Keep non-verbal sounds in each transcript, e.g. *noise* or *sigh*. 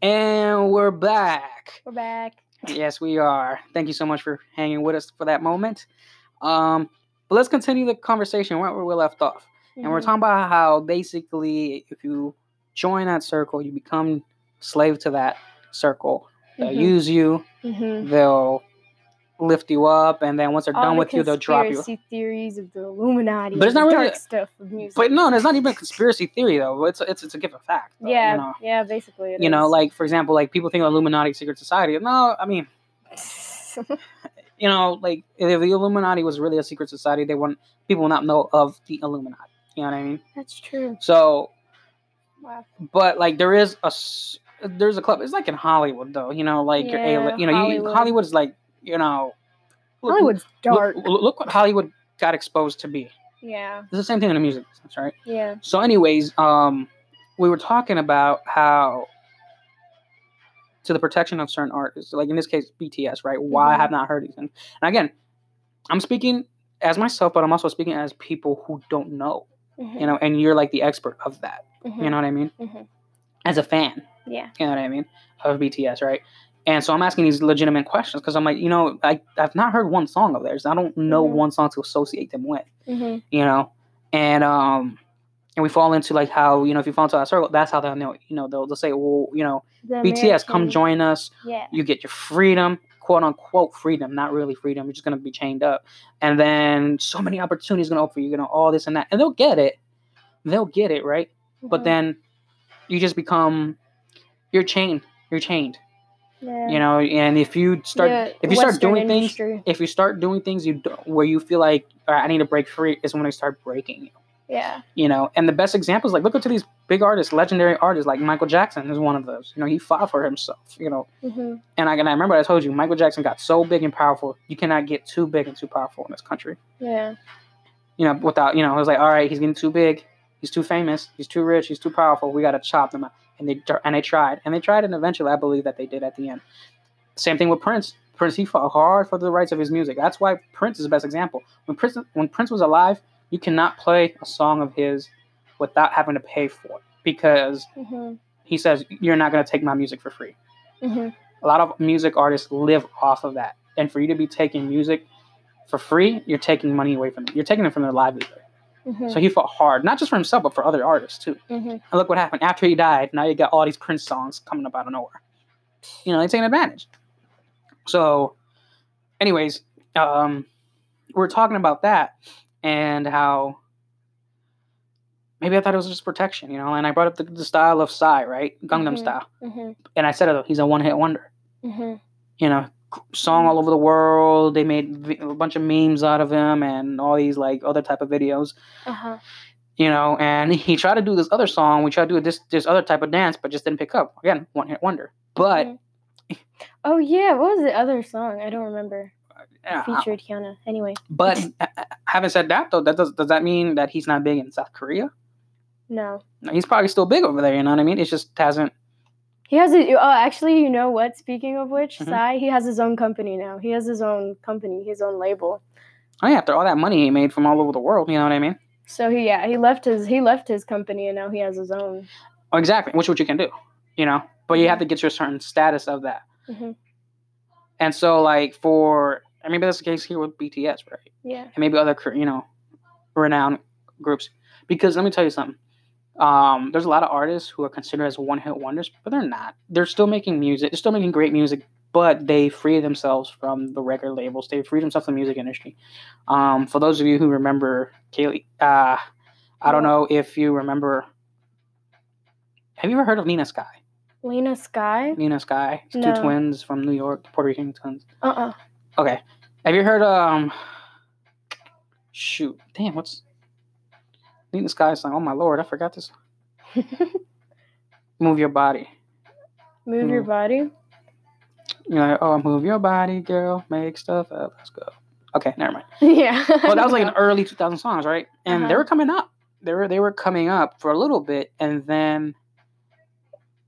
And we're back. We're back. Yes, we are. Thank you so much for hanging with us for that moment. Um, but let's continue the conversation right where we left off. And we're Mhm. talking about how basically, if you join that circle, you become slave to that circle. They'll Mhm. use you. Mhm. They'll lift you up, and then once they're All done the with you, they'll drop you. conspiracy theories of the Illuminati. But it's not really- dark stuff of music. But no, it's not even a conspiracy theory though. It's it's it's a given fact. though, yeah, You know, yeah, basically. you know, like for example, like people think of Illuminati secret society. No, I mean, *laughs* you know, like if the Illuminati was really a secret society, they wouldn't people would not know of the Illuminati. You know what I mean? That's true. So, Wow. but like there is a there's a club. It's like in Hollywood though. You know, like your A- you know, Hollywood. You, Hollywood's like you know, look- Hollywood's dark. Look, look what Hollywood got exposed to be. yeah, It's the same thing in the music business, right? yeah. So, anyways, um, we were talking about how to the protection of certain artists, like in this case BTS, right? Why I Mhm. have not heard these things. And again, I'm speaking as myself, but I'm also speaking as people who don't know, Mhm, you know, and you're like the expert of that. mhm, You know what I mean? mhm. As a fan, Yeah. you know what I mean, of BTS, right? And so I'm asking these legitimate questions because I'm like, you know, I, I've not heard one song of theirs. I don't know Mhm. one song to associate them with hmm you know, and um, and we fall into like how you know if you fall into that circle, that's how they'll know. You know, they'll they'll say, well, you know, BTS, come join us. Yeah. You get your freedom, quote unquote freedom, not really freedom. You're just gonna be chained up, and then so many opportunities gonna open for you. You know, all this and that, and they'll get it. They'll get it right, but Mhm. then you just become you're chained. You're chained. Yeah. You know, and if you start The if you start Western doing things if you start doing things you do, where you feel like "All right, I need to break free is when they start breaking you. Yeah. you know and the best examples like look at these big artists legendary artists like michael jackson is one of those. You know he fought for himself you know. Hmm and i, and I remember i told you michael jackson got so big and powerful you cannot get too big and too powerful in this country. Yeah. you know without you know it was like all right he's getting too big. He's too famous. He's too rich. He's too powerful. We got to chop him out and they and they tried and they tried and eventually i believe that they did at the end. Same thing with prince. Prince he fought hard for the rights of his music. That's why prince is the best example. When prince when prince was alive you cannot play a song of his without having to pay for it because hmm he says you're not going to take my music for free. Hmm a lot of music artists live off of that. And for you to be taking music for free you're taking money away from them. You're taking it from their livelihood hmm so he fought hard not just for himself but for other artists too. Hmm and look what happened. After he died now you got all these prince songs coming up out of nowhere. You know they're taking advantage. So anyways um we're talking about that and how maybe I thought it was just protection, you know. And I brought up the, the style of Psy, right, Gangnam Mhm. Style, hmm and I said it, he's a one hit wonder. hmm You know, song all over the world. They made a bunch of memes out of him and all these like other type of videos, Uh-huh. you know. And *laughs* he tried to do this other song. We tried to do this this other type of dance, but just didn't pick up. Again, one hit wonder. But Mhm. Oh yeah, what was the other song? I don't remember. Featured Hyuna. Anyway, but *laughs* having said that, though, that does does that mean that he's not big in South Korea? no. No, He's probably still big over there. You know what I mean? It just hasn't. He has a. Oh, actually, you know what? Speaking of which, Mhm. Psy, he has his own company now. He has his own company, his own label. Oh yeah, after all that money he made from all over the world, you know what I mean? So he, yeah, he left his he left his company and now he has his own. Oh, exactly. Which what you can do, you know. But you have to get to a certain status of that. Mhm. And so, like for, and maybe that's the case here with BTS, right? Yeah. And maybe other, you know, renowned groups. Because let me tell you something. Um, there's a lot of artists who are considered as one-hit wonders, but they're not. They're still making music. They're still making great music, but they free themselves from the record labels. They free themselves from the music industry. Um, for those of you who remember Kaylee, uh, I don't know if you remember. Have you ever heard of Nina Sky? Lena Sky. Nina Sky, it's No. two twins from New York, Puerto Rican twins. Uh uh Okay. Have you heard um shoot. Damn, what's Nina Sky like, Oh my lord, I forgot this. *laughs* Move your body. Move your Mm. body. You're like, oh move your body, girl, make stuff up. Let's go. Okay, never mind. *laughs* yeah. Well that was like an *laughs* early two thousand songs, right? And they Uh-huh. were coming up. They were they were coming up for a little bit and then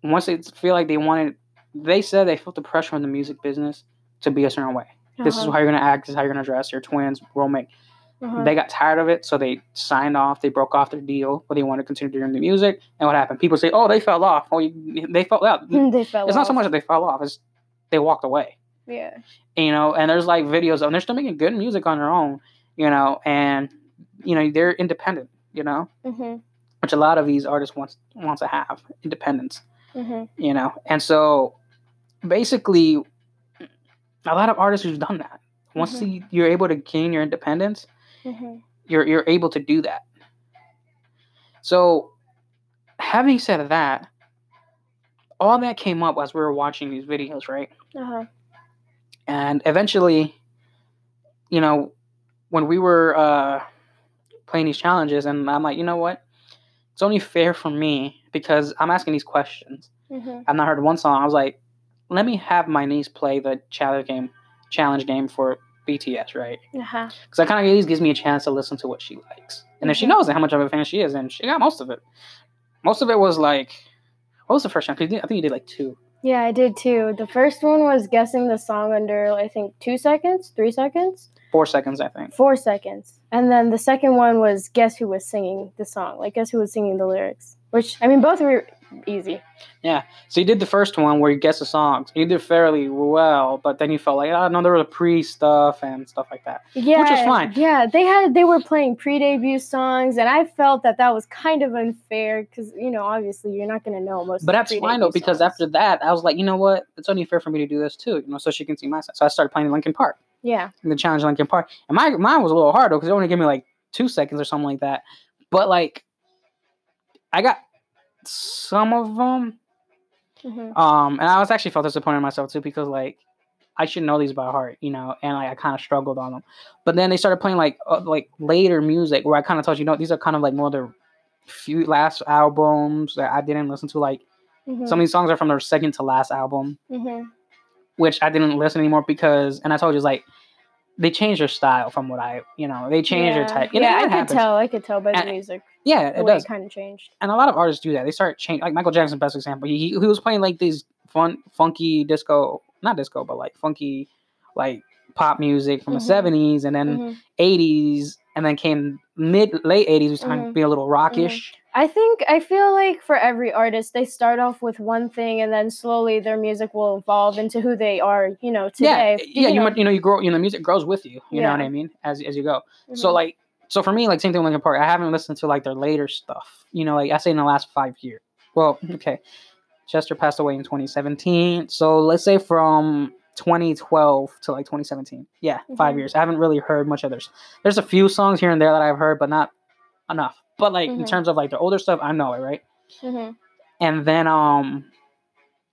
once they feel like they wanted they said they felt the pressure in the music business to be a certain way. This is Uh-huh. how you're gonna act. This is how you're gonna dress. Your twins, roommate. Uh-huh. They got tired of it, so they signed off. They broke off their deal, but they wanted to continue doing the music. And what happened? People say, "Oh, they fell off." Oh, you- they fell out. *laughs* they fell It's not so much that they fell off; it's they walked away. Yeah. You know, and there's like videos of them. They're still making good music on their own. You know, and you know they're independent. You know, Mhm. which a lot of these artists wants wants to have independence. Mhm. You know, and so basically, a lot of artists who've done that. Once Mhm. you're able to gain your independence, Mhm. you're you're able to do that. So, having said that, all that came up as we were watching these videos, right? Uh-huh. And eventually, you know, when we were uh, playing these challenges, and I'm like, you know what? It's only fair for me because I'm asking these questions. Mhm. I've not heard one song. I was like, let me have my niece play the challenge game, challenge game for BTS, right? Uh-huh. because that kind of at least gives me a chance to listen to what she likes. And if she knows how much of a fan she is, and she got most of it. Most of it was like, what was the first one? 'Cause you did- I think you did like two. Yeah, I did too. The first one was guessing the song under I think 2 seconds, 3 seconds, Four seconds, I think. 4 seconds. And then the second one was guess who was singing the song. Like guess who was singing the lyrics. Which I mean both were easy. Yeah. So you did the first one where you guessed the songs. You did fairly well, but then you felt like, oh no, there was pre stuff and stuff like that. Yeah, Which is fine. Yeah, they had they were playing pre-debut songs, and I felt that that was kind of unfair because you know obviously you're not gonna know most. But that's fine though, because songs. after that, I was like, you know what? It's only fair for me to do this too, you know, so she can see my side. So I started playing Linkin Park. yeah, in the challenge Linkin Park. And my mine was a little hard though, because it only gave me like two seconds or something like that. But like I got some of them. hmm Um, and I was actually felt disappointed in myself too because like I should know these by heart, you know, and like I kind of struggled on them. But then they started playing like uh, like later music where I kind of told you, know, these are kind of like more the few last albums that I didn't listen to. Like hmm some of these songs are from their second to last album, hmm which I didn't listen anymore because, and I told you, it's like they change their style from what I, you know, they changed their type. You know, yeah, I that could happens. tell. I could tell by the And- music. Yeah, The it does. kind of changed. and a lot of artists do that. They start change like Michael Jackson, best example. He, he was playing like these fun, funky disco, not disco, but like funky, like pop music from Mhm. the seventies, and then Mhm. eighties, and then came mid late eighties. Was trying to Mhm. be a little rockish. I think I feel like for every artist, they start off with one thing, and then slowly their music will evolve into who they are. You know, today. yeah. You, know. might, you know, you grow. You know, music grows with you. You know what I mean? As as you go. So Mhm. like, so for me, like same thing with Linkin Park. I haven't listened to like their later stuff. You know, like I say in the last five years. Well, *laughs* okay, Chester passed away in 2017. So let's say from 2012 to like 2017. Yeah, five Mhm. years. I haven't really heard much of theirs. There's a few songs here and there that I've heard, but not enough. But like in Mhm. terms of like the older stuff, I know it right. Mhm. And then um,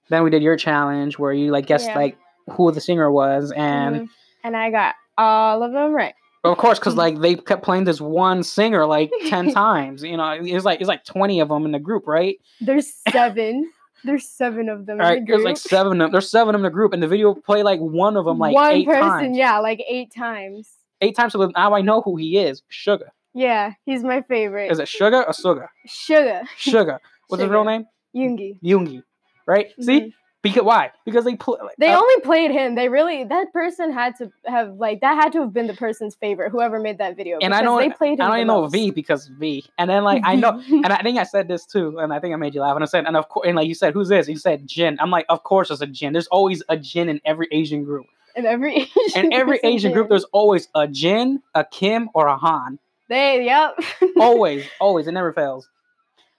then we did your challenge where you like guessed Yeah. like who the singer was and. Mhm. and I got all of them right. Of course, because Mhm. like they kept playing this one singer like ten *laughs* times. You know, it's like it's like twenty of them in the group, right? There's *laughs* seven. There's seven of them. All in right, the there's like seven of them. There's seven in the group, and the video play like one of them like one eight person, times. yeah, like eight times. Eight times. So now I know who he is. Sugar. Yeah, he's my favorite. Is it Sugar or Sugar? Sugar. Sugar. What's his real name? Yoongi. Yoongi. Right? See? Mhm. Because why? Because they play. They uh, only played him. They really that person had to have like that had to have been the person's favorite, whoever made that video. and I know they played him. I the know most. V because V, and then like I know *laughs* and I think I said this too, and I think I made you laugh. And I said, and of course, and like you said, who's this? You said Jin. I'm like, of course, it's a Jin. There's always a Jin in every Asian group. in every Asian In every Asian group, there's always a Jin, a Kim, or a Han. They yep. Always, *laughs* always. It never fails.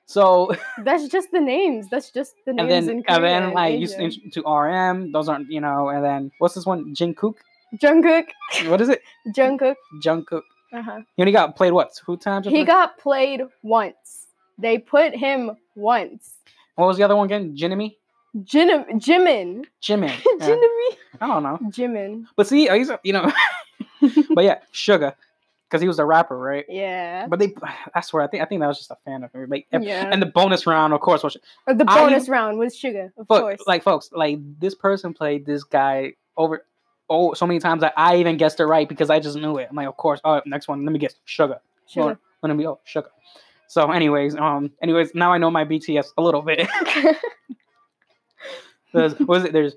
So *laughs* That's just the names. That's just the names. and then and then like you to RM. Those aren't you know. And then what's this one? Jungkook. Jungkook. What is it? *laughs* Jungkook. Jungkook. Uh-huh. He only got played what? Two times? He got played once. They put him once. What was the other one again? Jinmi. Jin- Jimin. Jimin. Yeah, Jinmi. I don't know. Jimin. But see, he's a- you know. but yeah, Sugar, because he was a rapper, right? Yeah. But they, *sighs* I swear, I think I think that was just a fan of him. Like, and- Yeah. and the bonus round, of course, was Or the I- bonus round was Sugar, of But course. like folks, like this person played this guy over oh so many times that I even guessed it right because I just knew it. I'm like, of course. Oh, next one, let me guess sugar. Sugar. Let me oh sugar. So, anyways, um, anyways, now I know my BTS a little bit. *laughs* There's what is it? There's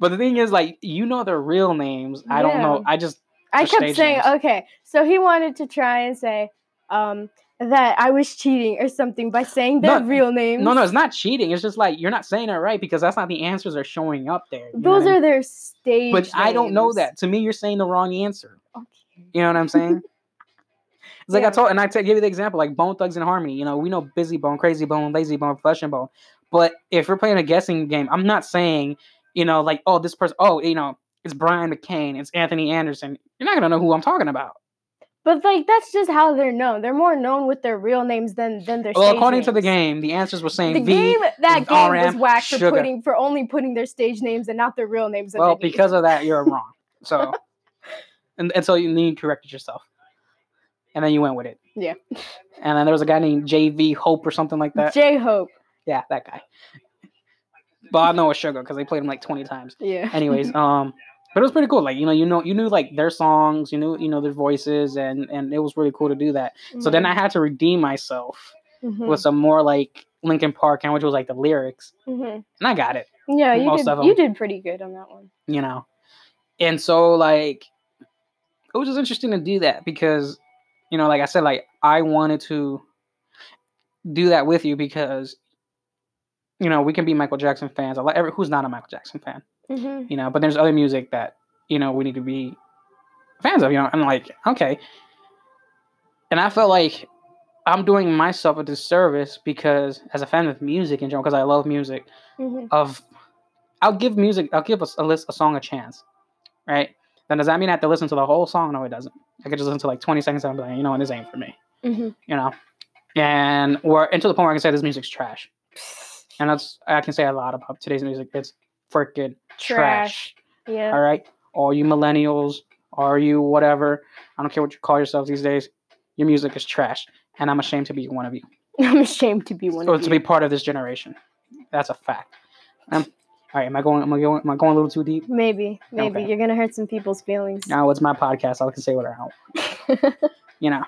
But the thing is, like, you know their real names. I don't know. I just I kept saying, names. okay, so he wanted to try and say um, that I was cheating or something by saying their No, real names. no, no. It's not cheating. It's just like you're not saying it right because that's not the answers are showing up there. Those what I mean? are their stage. But I don't know that. To me, you're saying the wrong answer. Okay. You know what I'm saying? *laughs* It's like Yeah. I told, and I t- give you the example, like Bone Thugs and Harmony. You know, we know Bizzy Bone, Krayzie Bone, Layzie Bone, Flesh and Bone. But if we're playing a guessing game, I'm not saying, you know, like, oh, this person, oh, you know, it's Bryon McCane, it's Anthony Anderson. You're not gonna know who I'm talking about. But like that's just how they're known. They're more known with their real names than than their. Well, according to the game, the answers were saying the V. game that game was RM, whack for putting for only putting their stage names and not their real names. Well, underneath. because of that, you're wrong. *laughs* So, and, and so you need to correct yourself. And then you went with it. Yeah. And then there was a guy named JV Hope or something like that. J Hope. yeah, that guy. But I know it's Sugar because they played him like 20 times. Yeah. Anyways, *laughs* um, but it was pretty cool. Like you know, you know, you knew like their songs, you knew, you know, their voices, and and it was really cool to do that. So then I had to redeem myself Mhm, with some more like Linkin Park, and which was like the lyrics, mhm. and I got it. Yeah, you most did. You did pretty good on that one. you know. And so like it was just interesting to do that because you know, like I said, like I wanted to do that with you because you know, we can be Michael Jackson fans. I like every who's not a Michael Jackson fan, Mm-hmm. you know, but there's other music that, you know, we need to be fans of, you know. I'm like, okay. And I felt like I'm doing myself a disservice because as a fan of music in general, because I love music, Mm-hmm. of I'll give music I'll give a, a list a song a chance, right? Then does that mean I have to listen to the whole song? No, it doesn't. I could just listen to like 20 seconds and I'm like, you know what, this ain't for me, Mm-hmm. you know. And or to the point where I can say this music's trash, and that's I can say a lot about today's music. It's freaking trash. Yeah. All right, all you millennials, are you whatever? I don't care what you call yourselves these days. Your music is trash, and I'm ashamed to be one of you *laughs* I'm ashamed to be one or to you. be part of this generation. That's a fact. Um, all right, am I going? Am I going? Am I going a little too deep? Maybe, maybe Okay. you're gonna hurt some people's feelings. No, it's my podcast. I can say what I want. *laughs* You know,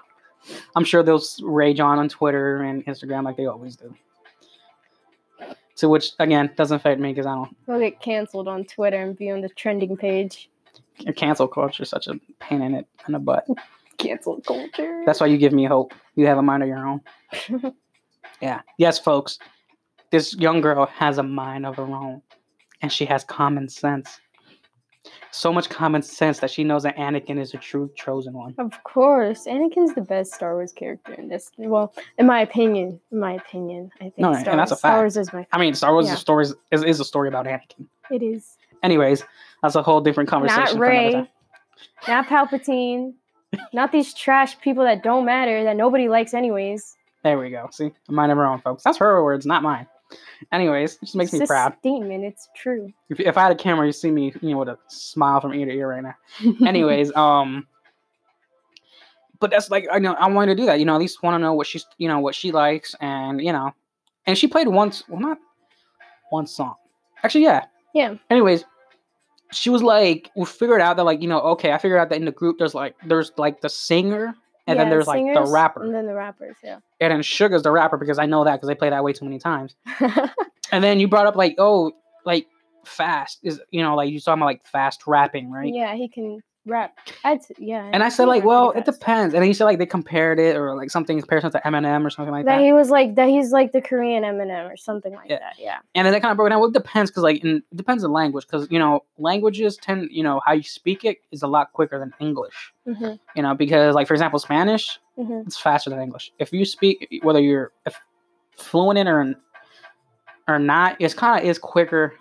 I'm sure they'll rage on on Twitter and Instagram like they always do. To which again doesn't affect me because I don't. we'll get canceled on Twitter and be on the trending page. Cancel culture is such a pain in it in the butt. *laughs* Cancel culture. That's why you give me hope. You have a mind of your own. *laughs* Yeah. Yes, folks. This young girl has a mind of her own, and she has common sense. So much common sense that she knows that Anakin is the true chosen one. Of course, Anakin's the best Star Wars character in this. Well, in my opinion, in my opinion, I think No, and Star, that's a Wars, Star. Wars is my. I mean, Star Wars Yeah. is, stories, is, is a story about Anakin. It is Anyways, that's a whole different conversation. not Rey, not Palpatine, not these trash people that don't matter that nobody likes anyways. There we go. See, a of her own, folks. That's her words, not mine. Anyways, it just makes me proud. Statement. It's true. If, if I had a camera, you see me, you know, with a smile from ear to ear right now. *laughs* anyways um but that's like i know i wanted to do that you know at least want to know what she's you know what she likes and you know and she played once well not one song actually yeah Yeah. anyways she was like we figured out that like you know okay i figured out that in the group there's like there's like the singer and then Yeah, there's like the rapper and then the rappers. Yeah. and then sugar's the rapper because i know that because they play that way too many times *laughs* and then you brought up like oh like fast is you know like you talking about like fast rapping right Yeah, he can rap. Yeah. And I said like, well, it depends. And then he said like they compared it or like something in comparison to Eminem or something like that that. he was like that he's like the Korean Eminem or something like Yeah. that. Yeah. and then they kind of broke it down. Well, it depends because like in, it depends on language because you know languages tend you know how you speak it is a lot quicker than English. hmm You know because like for example Spanish hmm it's faster than English. If you speak whether you're if fluent in or or not, it's kind of is quicker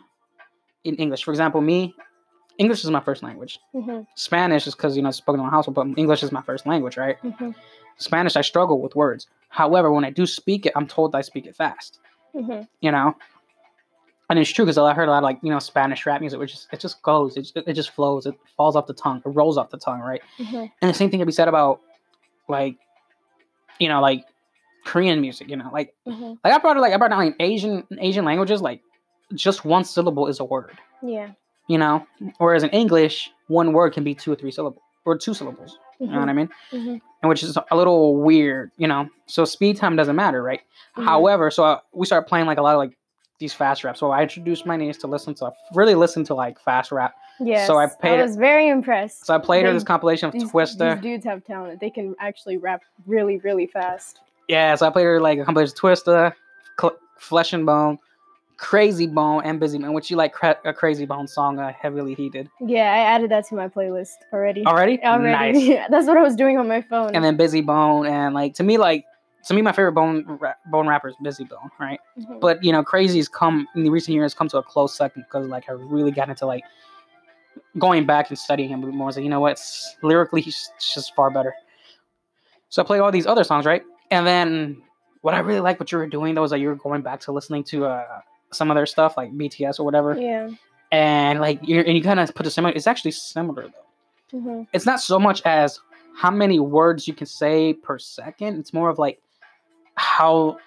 in English. For example, me, English is my first language. hmm Spanish is because you know it's spoken in my household, but English is my first language, right? hmm Spanish, I struggle with words. However, when I do speak it, I'm told I speak it fast. hmm You know, and it's true because I heard a lot of like you know Spanish rap music, which just it just goes, it, it just flows, it falls off the tongue, it rolls off the tongue, right? hmm And the same thing can be said about like, you know, like Korean music. You know, like hmm like I brought it like I brought down like Asian Asian languages, like just one syllable is a word. Yeah. You know, whereas in English, one word can be two or three syllables or two syllables. You know what I mean? hmm and which is a little weird, you know. So speed time doesn't matter, right? Mhm. However, so uh, we started playing like a lot of like these fast rap. So I introduced my niece to listen to really listen to like fast rap. Yes. I paid- I was very impressed. So I played her this compilation of these, Twista. These dudes have talent. They can actually rap really, really fast. Yeah, so I played her like a compilation of Twista, Cl- Flesh and Bone, Krayzie Bone, and Busy Man, which you like cra- a Krayzie Bone song, uh, heavily heated. Yeah, I added that to my playlist already. Already? *laughs* Already. Nice. *laughs* That's what I was doing on my phone. And then Bizzy Bone, and like to me, like to me, my favorite bone ra- bone rapper is Bizzy Bone, right? Mhm. But you know, Krayzie's come in the recent years come to a close second because like I really got into like going back and studying him more. I was like, you know what? Lyrically, he's just far better. So I played all these other songs, right? And then what I really like what you were doing though is that you were going back to listening to uh, some of their stuff like BTS or whatever, yeah. and like you and you kind of put a similar. It's actually similar though. hmm It's not so much as how many words you can say per second. It's more of like how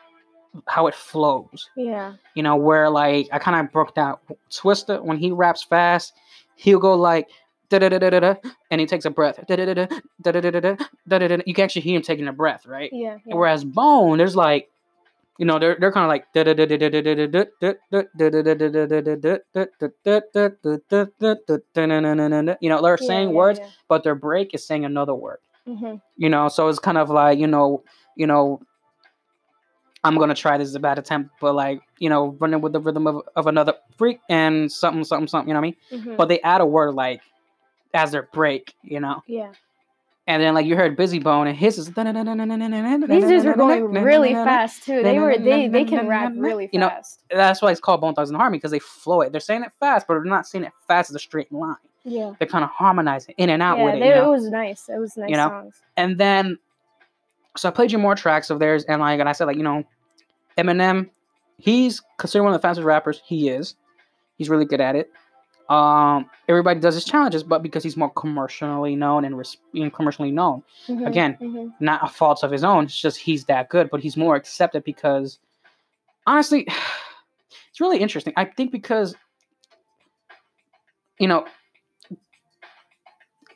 how it flows Yeah. you know, where like I kind of broke down Twista when he raps fast, he'll go like da da da da da, and he takes a breath. Da da da da da da da da da da. You can actually hear him taking a breath, right? Yeah. yeah. Whereas Bone, there's like, you know, they're they're kind of like you know, they're saying words, but their break is saying another word. You know, so it's kind of like you know, you know, I'm gonna try this is a bad attempt, but like you know, running with the rhythm of, of another freak and something, something, something. You know what I mean? Mm-hmm. But they add a word like as their break. You know? Yeah and then like you heard bizzy bone and his is These dudes were going really fast too. They were they they can rap really fast. You know, that's why it's called bone thugs and harmony because they flow it they're saying it fast but they're not saying it fast as a straight line Yeah. they're kind of harmonizing in and out Yeah, with it they, you know? it was nice. It was nice You know? songs. and then so I played you more tracks of theirs, and like, and I said like, you know, Eminem, he's considered one of the fastest rappers. He is. He's really good at it. Um, everybody does his challenges, but because he's more commercially known and res- being commercially known, Mhm, Again, mhm. not a fault of his own. It's just he's that good, but he's more accepted because, honestly, *sighs* it's really interesting. I think because, you know,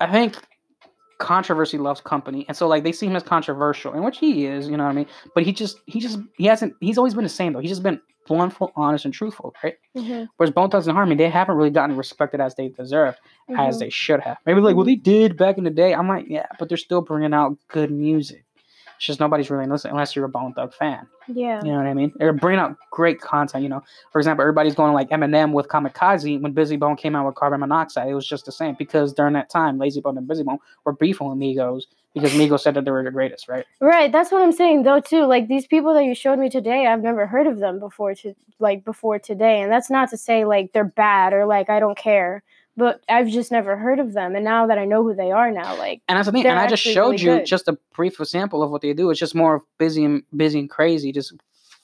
I think controversy loves company, and so like they see him as controversial, and which he is, you know what I mean. But he just, he just, he hasn't. He's always been the same though. He's just been bluntful, honest, and truthful, right? Mhm, Whereas Bone Thugs and Harmony, they haven't really gotten respected as they deserve, as mhm. they should have. Maybe like, well, they did back in the day. I'm like, yeah, but they're still bringing out good music. It's just nobody's really listening unless you're a Bone Thug fan. Yeah. You know what I mean? They're bringing out great content. You know, for example, everybody's going like Eminem with Kamikaze when Bizzy Bone came out with Carbon Monoxide. It was just the same because during that time, Layzie Bone and Bizzy Bone were beefing with Migos because Migos said that they were the greatest, right? Right, that's what I'm saying though too. Like these people that you showed me today, I've never heard of them before to like before today. And that's not to say like they're bad or like I don't care, but I've just never heard of them. And now that I know who they are now, like And that's the thing. And I just showed really you good. just a brief example of what they do. It's just more of bizzy and bizzy and krayzie, just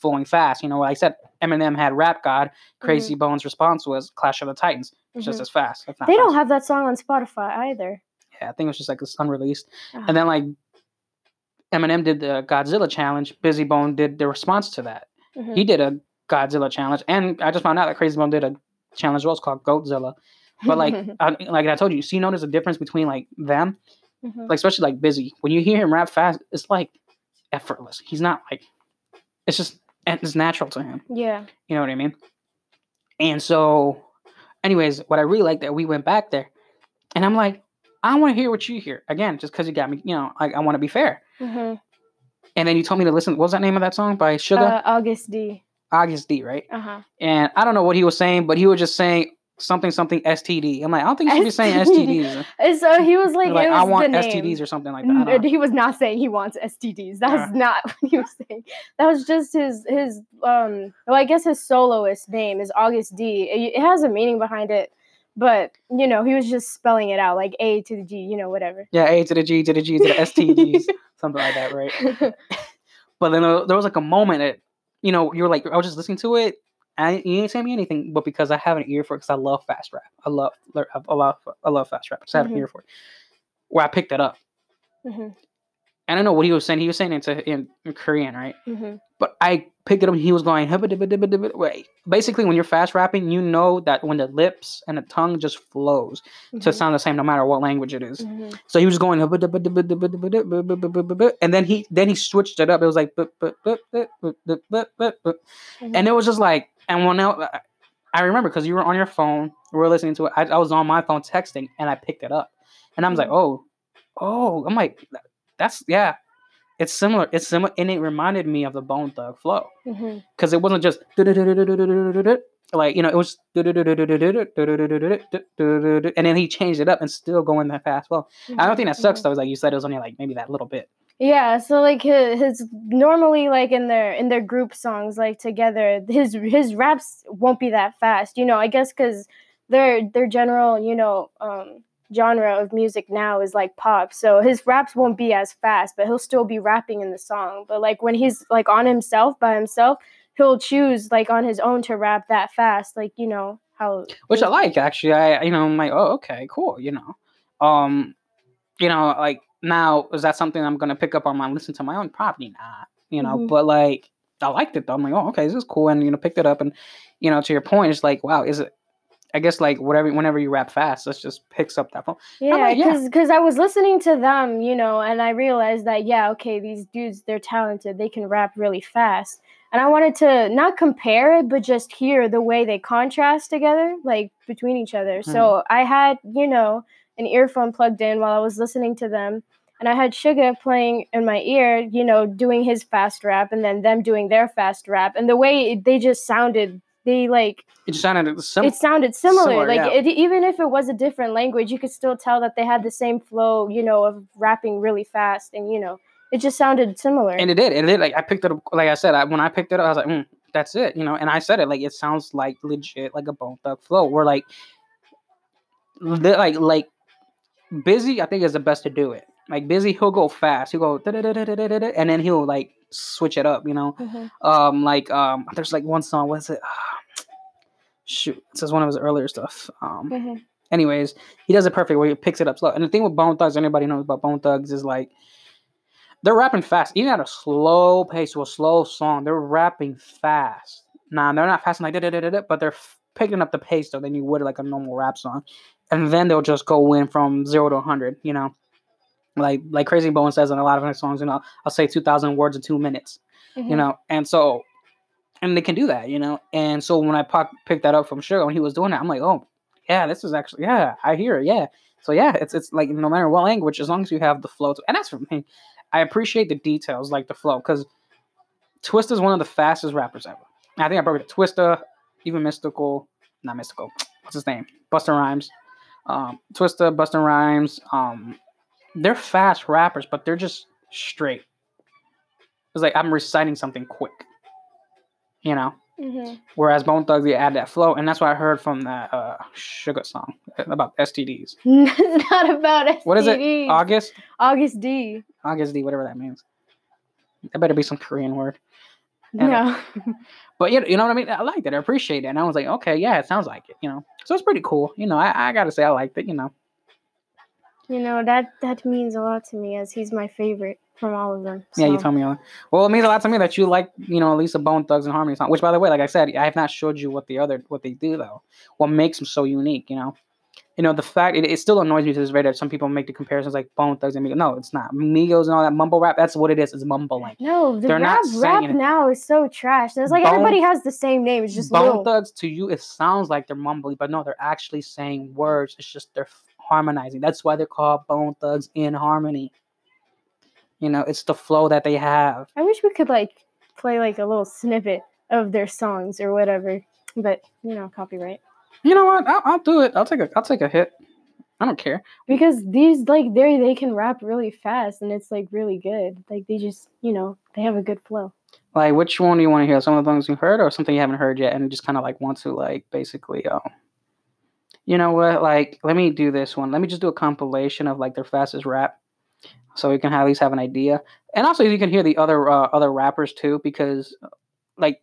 flowing fast. You know, like I said, Eminem had Rap God. Krayzie Bones' response was Clash of the Titans, just mhm. as fast. They don't have that song on Spotify either. Yeah, I think it was just like it's unreleased. Ah, And then like Eminem did the Godzilla challenge. Bizzy Bone did the response to that. mhm. He did a Godzilla challenge, and I just found out that Krayzie Bone did a challenge. as well. It's called Goatzilla. But like, *laughs* I, like I told you, see, notice a difference between like them, Mhm. like especially like Bizzy. When you hear him rap fast, it's like effortless. He's not like, it's just it's natural to him. yeah. You know what I mean? And so, anyways, what I really like that we went back there, and I'm like, I want to hear what you hear again, just because you got me. You know, like I want to be fair. hmm And then you told me to listen. What was that name of that song by Sugar? Uh, Agust D. Agust D, right? Uh huh. And I don't know what he was saying, but he was just saying something something STD. I'm like, I don't think you should be saying STDs. *laughs* So he was like, Like, it was I want. STDs or something like that. I N- don't know. he was not saying he wants STDs. That was Yeah. not *laughs* what he was saying. That was just his his um. Well, I guess his soloist name is Agust D. It, it has a meaning behind it, but you know he was just spelling it out like A to the G. You know whatever. Yeah, A to the G to the G to the STDs, *laughs* something like that, right? But then there was like a moment that, you know, you were like, I was just listening to it. And you didn't say me anything, but because I have an ear for it, because I love fast rap. I love, I love, I love fast rap. So I have Mhm. an ear for it. Where I picked it up. hmm I don't know what he was saying. He was saying it in, in Korean, right? hmm But I picked it up. He was going wait. Basically, when you're fast rapping, you know that when the lips and the tongue just flows to Mhm. sound the same no matter what language it is. Mhm. So he was going, and then he then he switched it up. It was like, and it was just like, and when I, I remember because you were on your phone, we were listening to it. I, I was on my phone texting, and I picked it up, and I was like, Mhm. oh, oh, I'm like, that's yeah, it's similar. It's similar, and it reminded me of the Bone Thug flow because it wasn't just like you know it was and then he changed it up and still going that fast flow. I don't think that sucks though. Like you said, it was only like maybe that little bit. Yeah, so like his, his normally like in their in their group songs like together, his his raps won't be that fast. You know, I guess because their their general you know um, genre of music now is like pop, so his raps won't be as fast, but he'll still be rapping in the song. But like when he's like on himself by himself, he'll choose like on his own to rap that fast. Like you know how which I like actually. I you know I'm like oh okay cool you know, um, you know like now is that something I'm gonna pick up on my listen to my own probably not you know Mhm. but like I liked it though I'm like oh okay this is cool and you know picked it up and you know to your point it's like wow is it I guess like whatever whenever you rap fast it just picks up that phone Yeah, like, yeah. because I was listening to them, you know, and I realized that yeah, okay, these dudes they're talented. They can rap really fast, and I wanted to not compare it, but just hear the way they contrast together, like between each other. Hmm. So I had you know an earphone plugged in while I was listening to them, and I had Sugar playing in my ear, you know, doing his fast rap, and then them doing their fast rap, and the way they just sounded, they like it sounded sim- it sounded similar. similar, like yeah. it, even if it was a different language, you could still tell that they had the same flow, you know, of rapping really fast, and you know, it just sounded similar. and it did and it did like I picked it up like I said I, when I picked it up I was like mm, that's it you know and I said it like it sounds like legit like a Bone Thug flow where like like like bizzy I think is the best to do it like bizzy he'll go fast he'll go and then he'll like switch it up you know Mhm. um like um there's like one song what's it shoot this is one of his earlier stuff um Mhm. anyways, he does it perfect where he picks it up slow. And the thing with Bone Thugs, anybody knows about Bone Thugs, is like they're rapping fast, even at a slow pace to a slow song. They're rapping fast. Nah, they're not fast like da da da da, but they're picking up the pace though than you would like a normal rap song. And then they'll just go in from zero to hundred. You know, like like Krayzie Bone says in a lot of his songs. You know, I'll say two thousand words in two minutes you Mhm. know and so and they can do that you know? And so when i pop, picked that up from sugar when he was doing that i'm like oh yeah this is actually yeah i hear it yeah. So yeah it's it's like no matter what language as long as you have the flow to, and that's for me. I appreciate the details like the flow because twista is one of the fastest rappers ever. I think i broke it twista even mystikal not mystikal what's his name? Busta Rhymes. Um twista busta rhymes um they're fast rappers but they're just straight. It's like I'm reciting something quick, you know. Mhm. Whereas Bone Thugs, they add that flow, and that's what I heard from that uh, Sugar song about STDs. *laughs* not about STDs. What is it? August, Agust D. Agust D, whatever that means. That better be some Korean word. And- No. *laughs* But you, you know what I mean? I liked it. I appreciate it. And I was like, okay, yeah, it sounds like it. You know, so it's pretty cool. You know, I, I gotta say I liked it. You know, you know that that means a lot to me as he's my favorite from all of them. yeah, you so. told me. uh, Well, it means a lot to me that you like, you know, at least a Bone Thugs and Harmony song. Which, by the way, like I said, I have not showed you what the other what they do though. What makes them so unique? You know, you know the fact it, it still annoys me to this day that some people make the comparisons like Bone Thugs and Migos. No, it's not. Migos and all that mumble rap. That's what it is. It's mumbling. No, the They're rap not rap it. now is so trash. It's like Bone- everybody has the same name. It's just Bone little. Thugs to you, it sounds like they're mumbling, but no, they're actually saying words. It's just they're harmonizing. That's why they're called Bone Thugs in Harmony. You know, it's the flow that they have. I wish we could like play like a little snippet of their songs or whatever. But you know, copyright. You know what? I'll, I'll do it. I'll take a I'll take a hit. I don't care. Because these like they they can rap really fast and it's like really good. Like they just you know they have a good flow. Like, which one do you want to hear? Some of the things you heard, or something you haven't heard yet, and just kind of like want to like basically, um, you know what? Like, let me do this one. Let me just do a compilation of like their fastest rap, so you can at least have an idea, and also you can hear the other uh, other rappers too, because like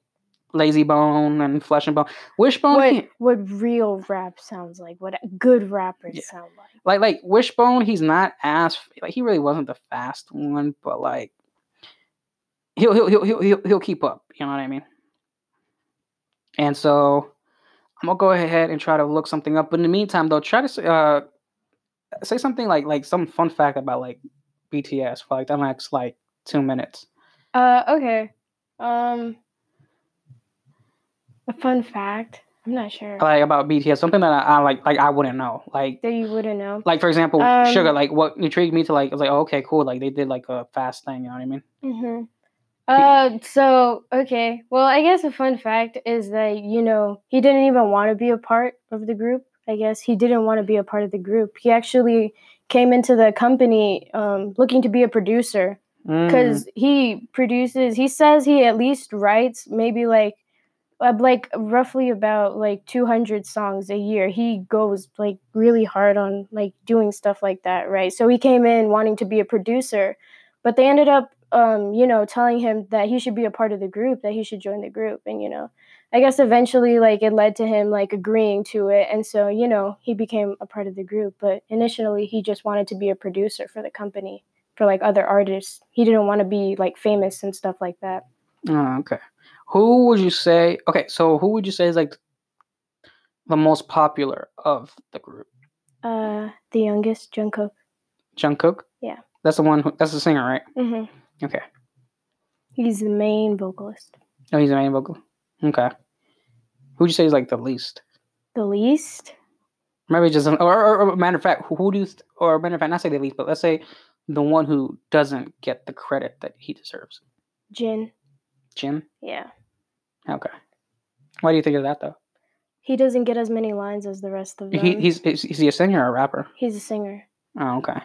Layzie Bone and Flesh and Bone, Wishbone, What what real rap sounds like? What good rappers Yeah. sound like? like like Wishbone, he's not as like he really wasn't the fast one, but like he'll he'll he'll he'll he'll, he'll keep up. You know what I mean? And so I'm gonna go ahead and try to look something up. But in the meantime, though, try to uh, say something like like some fun fact about like BTS for like the next like two minutes. Uh, okay. Um, a fun fact. I'm not sure Like about BTS, something that I, I like like I wouldn't know. Like that you wouldn't know. like for example, Um, Sugar. Like what intrigued me to like I was like, oh, okay, cool. Like they did like a fast thing. You know what I mean? Mm-hmm. Uh, so okay. Well, I guess a fun fact is that you know he didn't even want to be a part of the group. I guess he didn't want to be a part of the group. He actually came into the company um, looking to be a producer Mm. because he produces. He says he at least writes maybe like uh, like roughly about like 200 songs a year. He goes like really hard on like doing stuff like that, right? So he came in wanting to be a producer, but they ended up um, you know, telling him that he should be a part of the group, that he should join the group and you know, I guess eventually like it led to him like agreeing to it and so, you know, he became a part of the group, but initially he just wanted to be a producer for the company for like other artists. He didn't want to be like famous and stuff like that. Oh, okay. Who would you say? Okay, so who would you say is like the most popular of the group? Uh, the youngest, Jungkook. Jungkook. Yeah. That's the one. Who, that's the singer, right? hmm Okay. He's the main vocalist. Oh, he's the main vocal. Okay. Who would you say is like the least? The least, Maybe just, or, or, or matter of fact, who, who do you, th- or matter of fact, not say the least, but let's say the one who doesn't get the credit that he deserves. Jin. Jim. Yeah. Okay. Why do you think of that though? He doesn't get as many lines as the rest of them. He, he's is, is he a singer or a rapper? He's a singer. Oh, okay.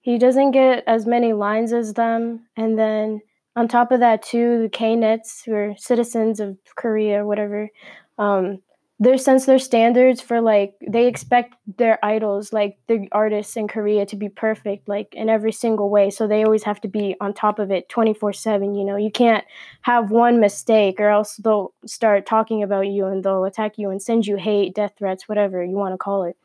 He doesn't get as many lines as them. And then on top of that, too, the K-Netz, who are citizens of Korea, whatever, um, their sense their standards for like they expect their idols, like the artists in Korea, to be perfect, like in every single way. So they always have to be on top of it 24 7. You know, you can't have one mistake or else they'll start talking about you and they'll attack you and send you hate, death threats, whatever you want to call it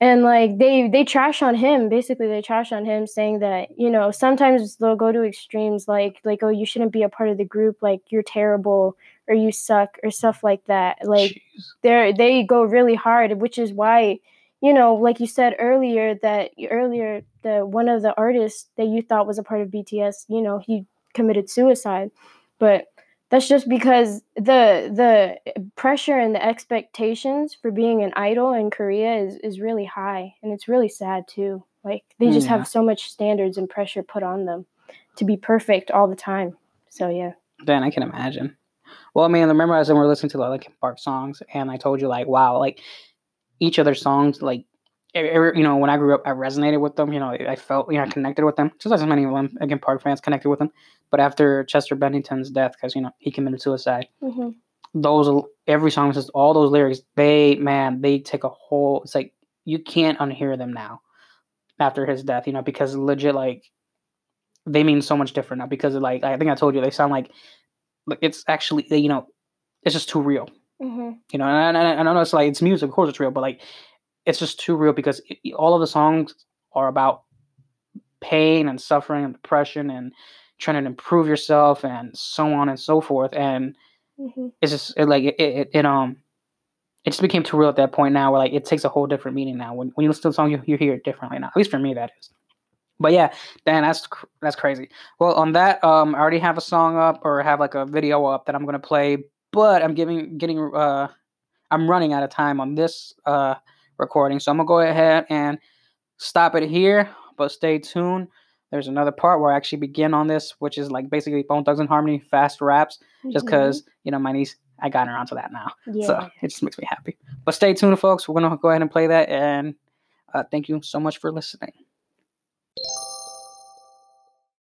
and like they they trash on him basically they trash on him saying that you know sometimes they'll go to extremes like like oh you shouldn't be a part of the group like you're terrible or you suck or stuff like that. Like they they go really hard which is why you know like you said earlier that earlier the one of the artists that you thought was a part of BTS you know he committed suicide. But that's just because the the pressure and the expectations for being an idol in Korea is, is really high and it's really sad too. Like they just Yeah. have so much standards and pressure put on them to be perfect all the time. So yeah. Dan, I can imagine. Well, I mean, remember as we were listening to the Linkin Park songs, and I told you like, wow, like each of their songs, like, you know, when I grew up, I resonated with them. You know, I felt, you know, I connected with them. Just as many Linkin Park fans connected with them. But after Chester Bennington's death, because you know he committed suicide, hmm those every song says all those lyrics. They man, they take a whole. It's like you can't unhear them now after his death. You know, because legit like they mean so much different now. Because like I think I told you, they sound like like it's actually you know it's just too real hmm you know and, and, and i know it's like it's music of course it's real but like it's just too real because it, all of the songs are about pain and suffering and depression and trying to improve yourself and so on and so forth. And hmm it's just it, like it, it, it um it just became too real at that point now where like it takes a whole different meaning now. When, when you listen to the song you, you hear it differently now at least for me that is. But yeah Dan that's that's crazy. Well on that um I already have a song up or have like a video up that I'm gonna play but I'm giving getting uh I'm running out of time on this uh recording so I'm gonna go ahead and stop it here but stay tuned there's another part where I actually begin on this which is like basically Bone Thugs and Harmony fast raps just because you know my niece I got around to that now Mm-hmm. yeah. so it just makes me happy. But stay tuned, folks. We're gonna go ahead and play that, and uh, thank you so much for listening.